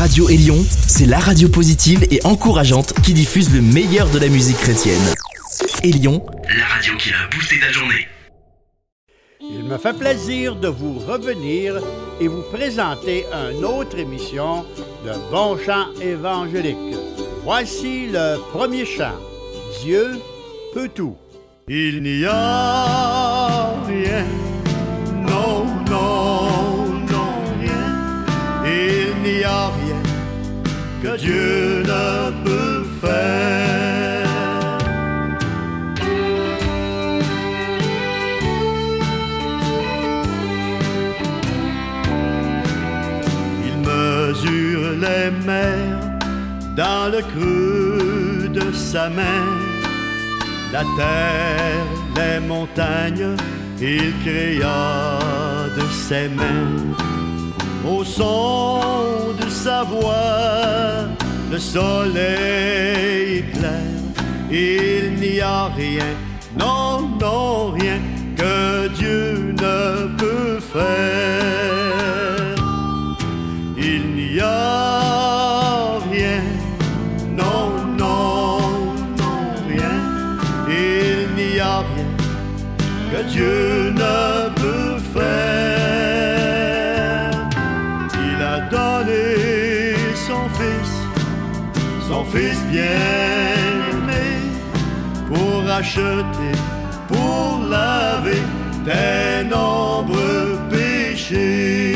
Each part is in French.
Radio Élion, c'est la radio positive et encourageante qui diffuse le meilleur de la musique chrétienne. Élion, la radio qui a boosté ta journée. Il me fait plaisir de vous revenir et vous présenter une autre émission de Bon Chant évangélique. Voici le premier chant. Dieu peut tout. Il n'y a rien, que Dieu ne peut faire. Il mesure les mers dans le creux de sa main la terre, les montagnes, il créa de ses mains. Au son de sa voix, le soleil éclaire. Il n'y a rien, non, non, rien que Dieu ne peut faire. Il n'y a rien, non, non, non, rien. Il n'y a rien que Dieu pour laver tes nombreux péchés.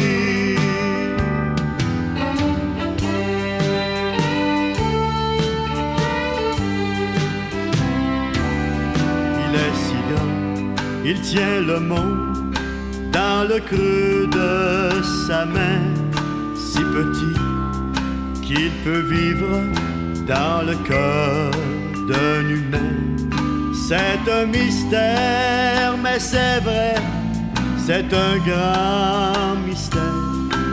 Il est si grand, il tient le monde dans le creux de sa main, si petit qu'il peut vivre dans le cœur d'un humain. C'est un mystère, mais c'est vrai, c'est un grand mystère.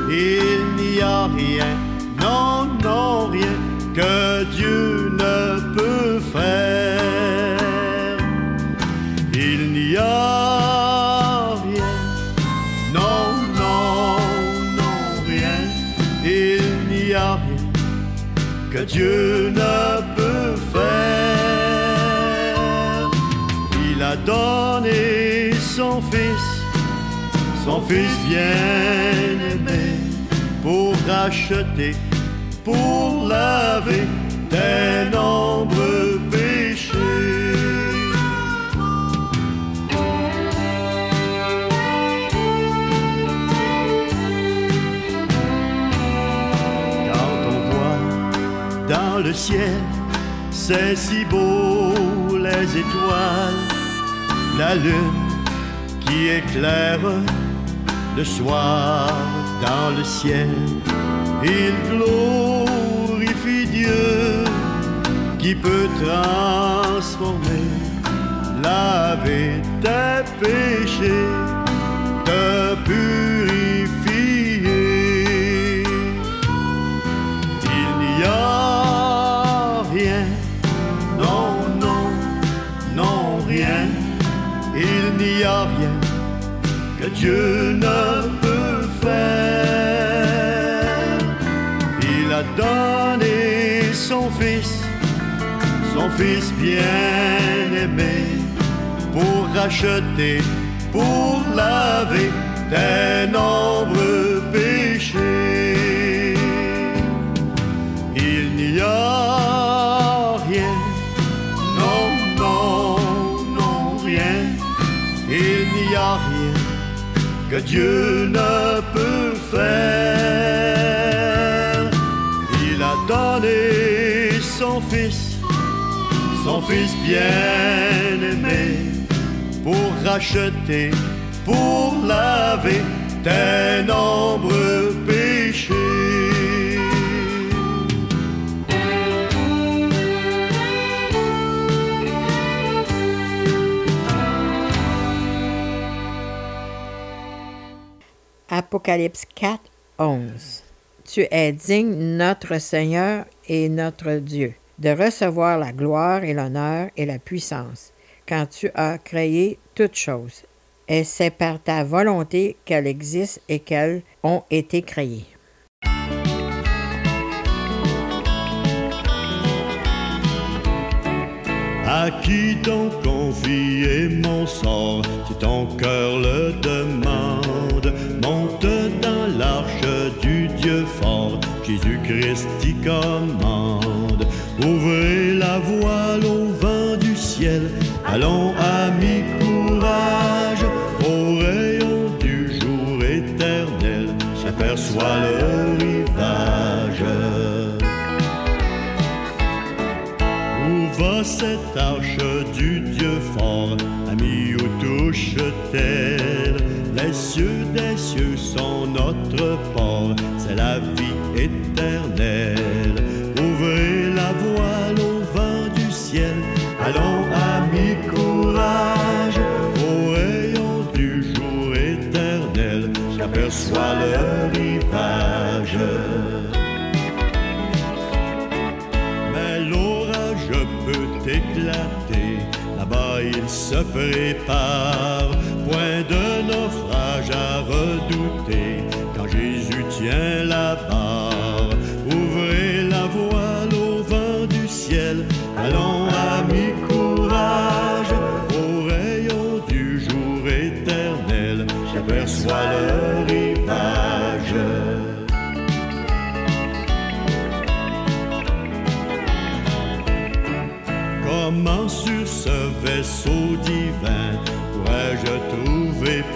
Il n'y a rien, non, non, rien que Dieu ne peut faire. Il n'y a rien, non, non, non, rien. Il n'y a rien que Dieu ne peut son Fils, son Fils bien-aimé, pour racheter, pour laver tes nombreux péchés. Quand on voit dans le ciel, c'est si beau les étoiles, la lune qui éclaire le soir dans le ciel. Il glorifie Dieu qui peut transformer, laver tes péchés, te purifier. Que Dieu ne peut faire. Il a donné son Fils, son Fils bien-aimé, pour racheter, pour laver tes nombreux Dieu ne peut faire. Il a donné son Fils, son Fils bien-aimé, pour racheter, pour laver tes nombreux péchés. Apocalypse 4, 11. Tu es digne, notre Seigneur et notre Dieu, de recevoir la gloire et l'honneur et la puissance, quand tu as créé toutes choses. Et c'est par ta volonté qu'elles existent et qu'elles ont été créées. À qui donc confier mon sort? Si ton cœur le demande Jésus-Christ y commande. Ouvrez la voile au vent du ciel, allons amis, courage, au rayon du jour éternel, s'aperçoit le rivage. Où va cette arche du Dieu fort, ami, où touche-t-elle? Les cieux des cieux sont notre port, Ouvrez la voile au vent du ciel, allons amis, courage, au rayon du jour éternel, j'aperçois le rivage. Mais l'orage peut éclater, là-bas il se prépare,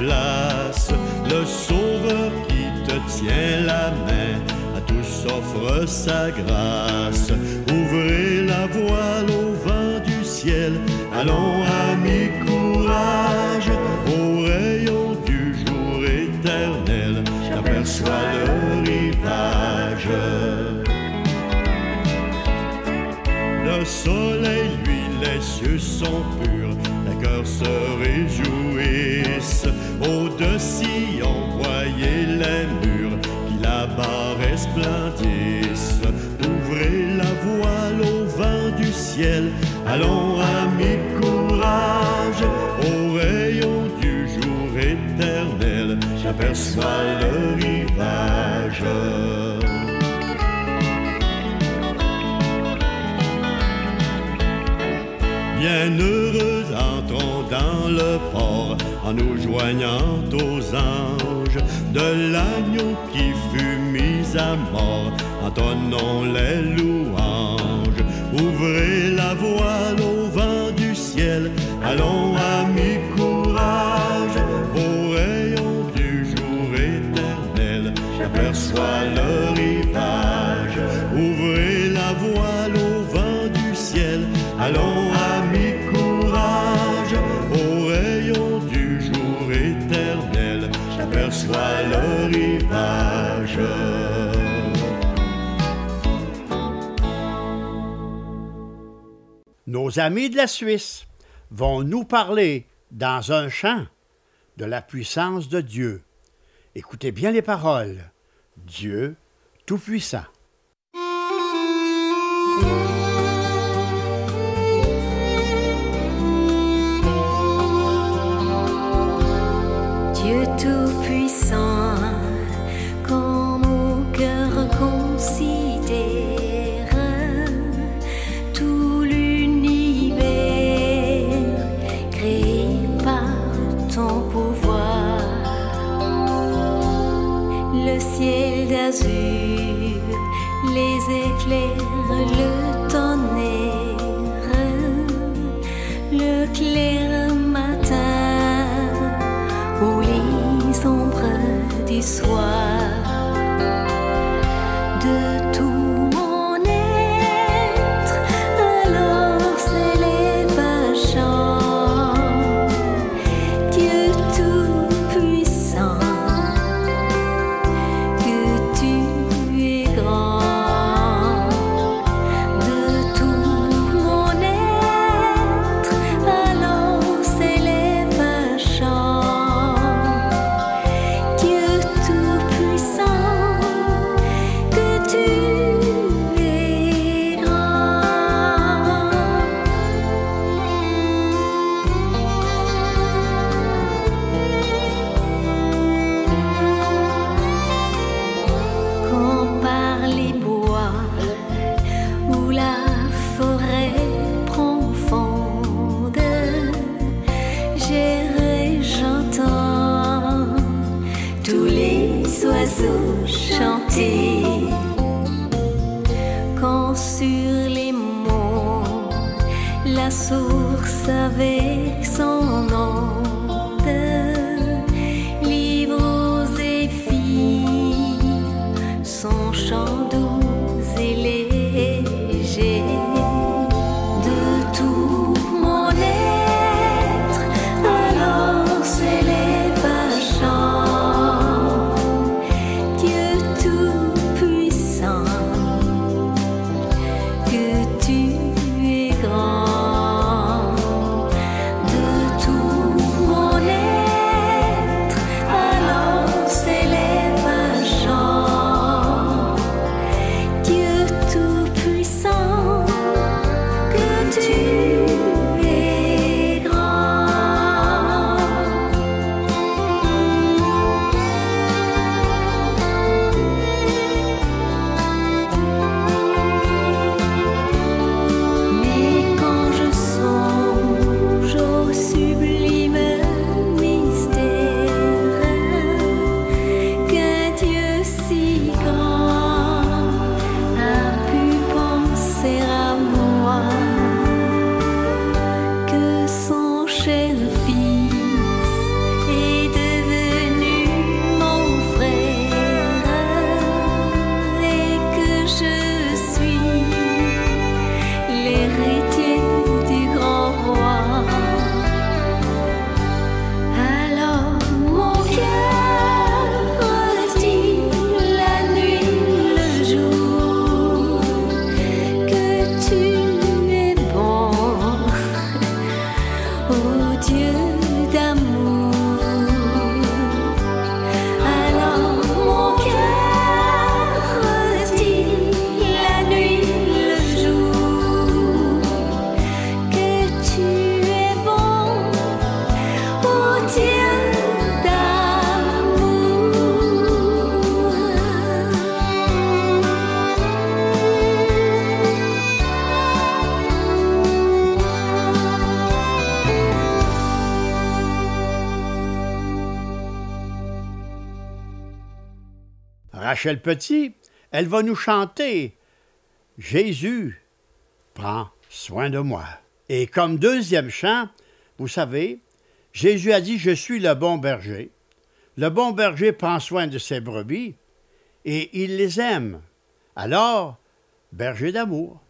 Le Sauveur qui te tient la main, à tous offre sa grâce. Ouvrez la voile au vent du ciel, allons amis, courage, au rayon du jour éternel, j'aperçois le rivage. Le soleil, lui, les cieux sont purs, les cœurs se réjouissent. Au-dessus, on voyait les murs qui là-bas resplendissent. Ouvrez la voile au vent du ciel, allons amis, courage, au rayon du jour éternel, j'aperçois le rivage. Bienheureux le port en nous joignant aux anges de l'agneau qui fut mis à mort. Entonnons les louanges. Ouvrez la voile au vent du ciel. Allons amis, Nos amis de la Suisse vont nous parler dans un chant de la puissance de Dieu. Écoutez bien les paroles. Dieu Tout-Puissant. Les éclairs, le petit, elle va nous chanter Jésus, prends soin de moi. Et comme deuxième chant, vous savez, Jésus a dit Je suis le bon berger. Le bon berger prend soin de ses brebis et il les aime. Alors, berger d'amour.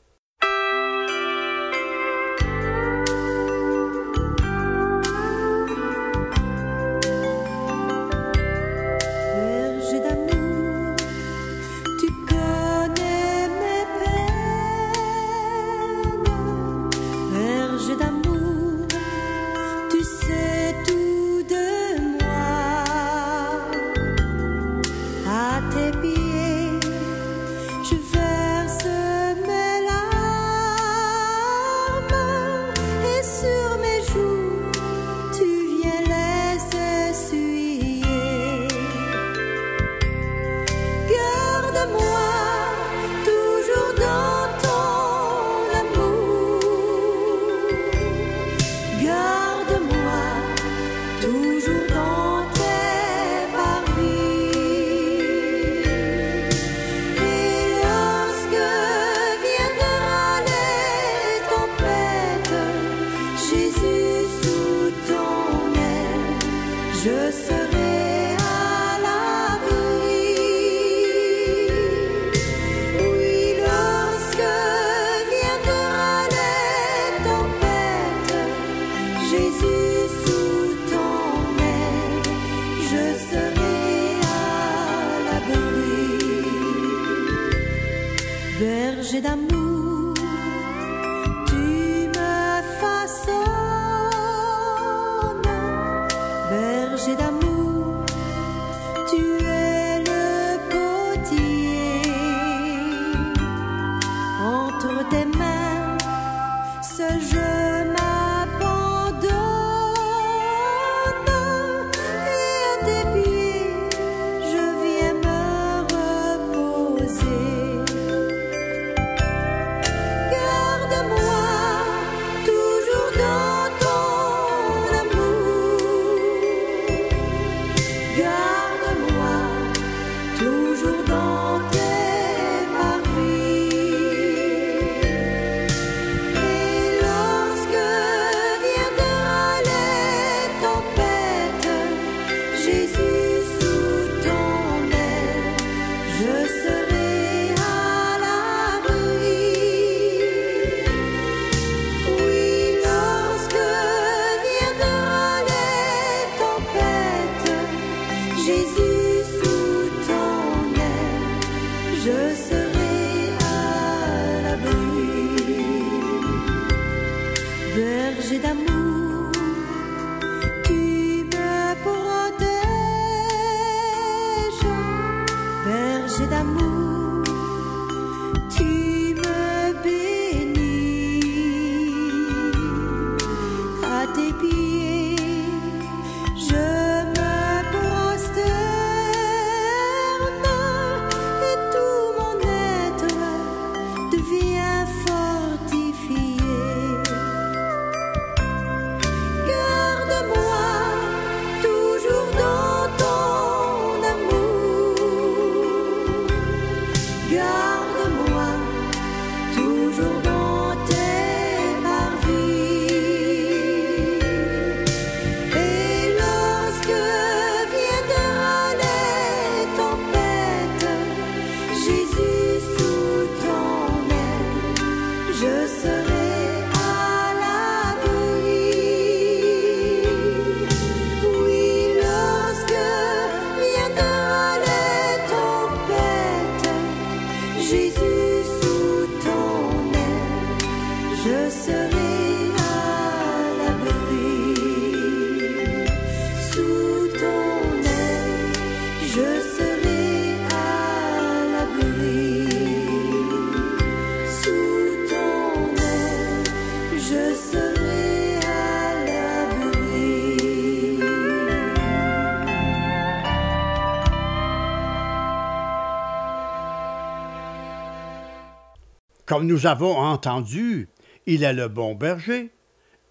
Nous avons entendu, il est le bon berger.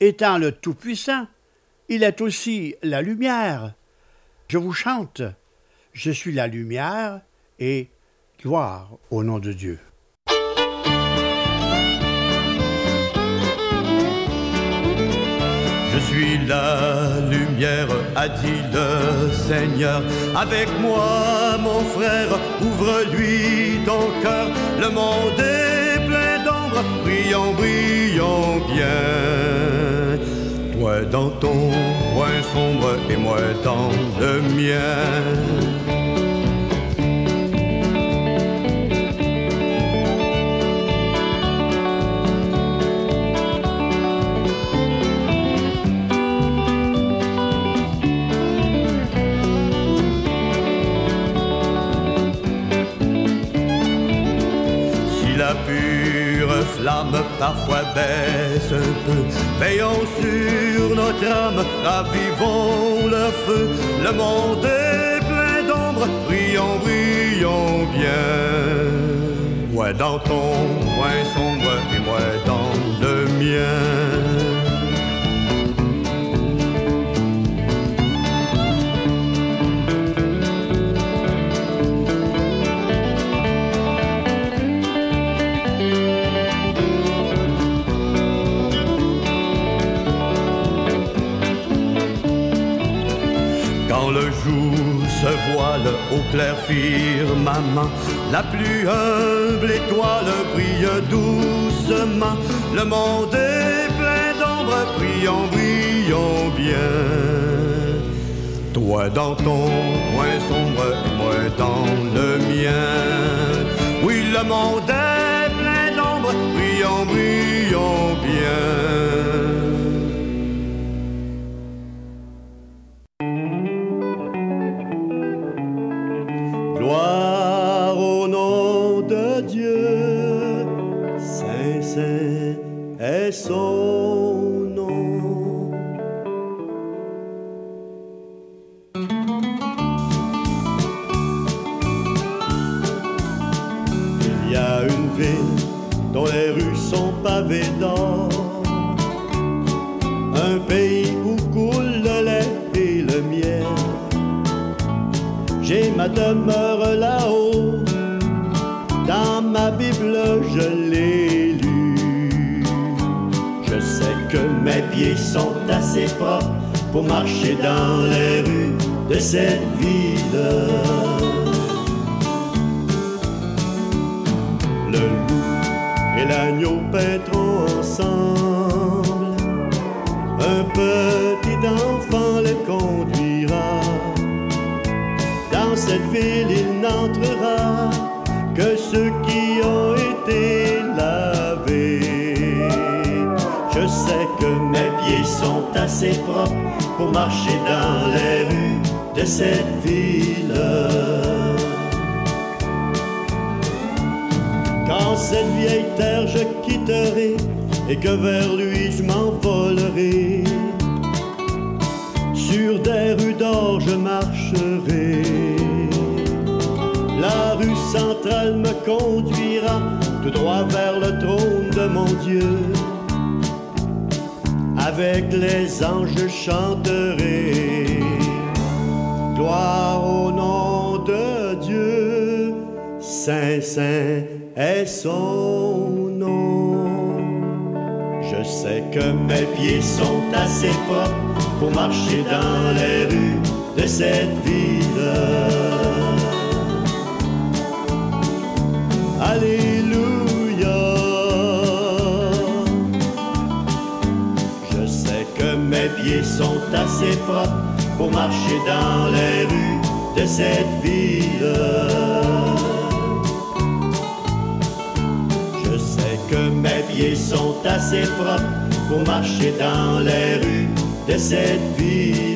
Étant le Tout-Puissant, il est aussi la lumière. Je vous chante, je suis la lumière et gloire au nom de Dieu. Je suis la lumière, a dit le Seigneur. Avec moi, mon frère, ouvre-lui ton cœur. Le monde brillant, brillant bien. Toi dans ton coin sombre et moi dans le mien. La pure flamme parfois baisse un peu, veillons sur notre âme, ravivons le feu. Le monde est plein d'ombre, brillons, brillons bien. Moi dans ton coin sombre et moi dans le mien. Voile au clair firmament, la plus humble étoile brille doucement. Le monde est plein d'ombre, brillons, brillons bien. Toi dans ton coin sombre et moi dans le mien. Oui, le monde est mes pieds sont assez propres pour marcher dans les rues de cette ville. Le loup et l'agneau paîtront ensemble. Un petit enfant les conduira. Dans cette ville, il n'entrera que ceux qui ont sont assez propres pour marcher dans les rues de cette ville. Quand cette vieille terre je quitterai et que vers lui je m'envolerai, sur des rues d'or je marcherai. La rue centrale me conduira tout droit vers le trône de mon Dieu. Avec les anges je chanterai. Gloire au nom de Dieu, Saint, Saint est son nom. Je sais que mes pieds sont assez propres pour marcher dans les rues de cette ville. Alléluia. Assez propres pour marcher dans les rues de cette ville. Je sais que mes pieds sont assez propres pour marcher dans les rues de cette ville.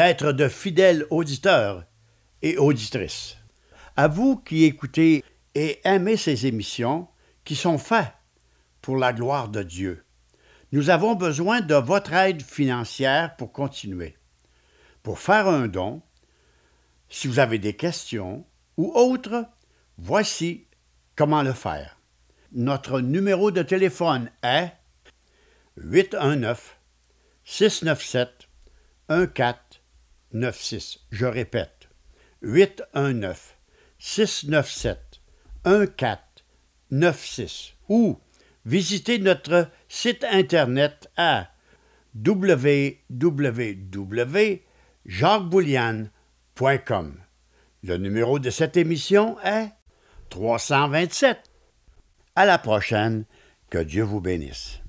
D'être de fidèles auditeurs et auditrices. À vous qui écoutez et aimez ces émissions qui sont faites pour la gloire de Dieu. Nous avons besoin de votre aide financière pour continuer. Pour faire un don, si vous avez des questions ou autres, voici comment le faire. Notre numéro de téléphone est 819 697 1496. Je répète, 819 697 1496 ou visitez notre site internet à www.jacquesboulian.com. Le numéro de cette émission est 327. À la prochaine, que Dieu vous bénisse.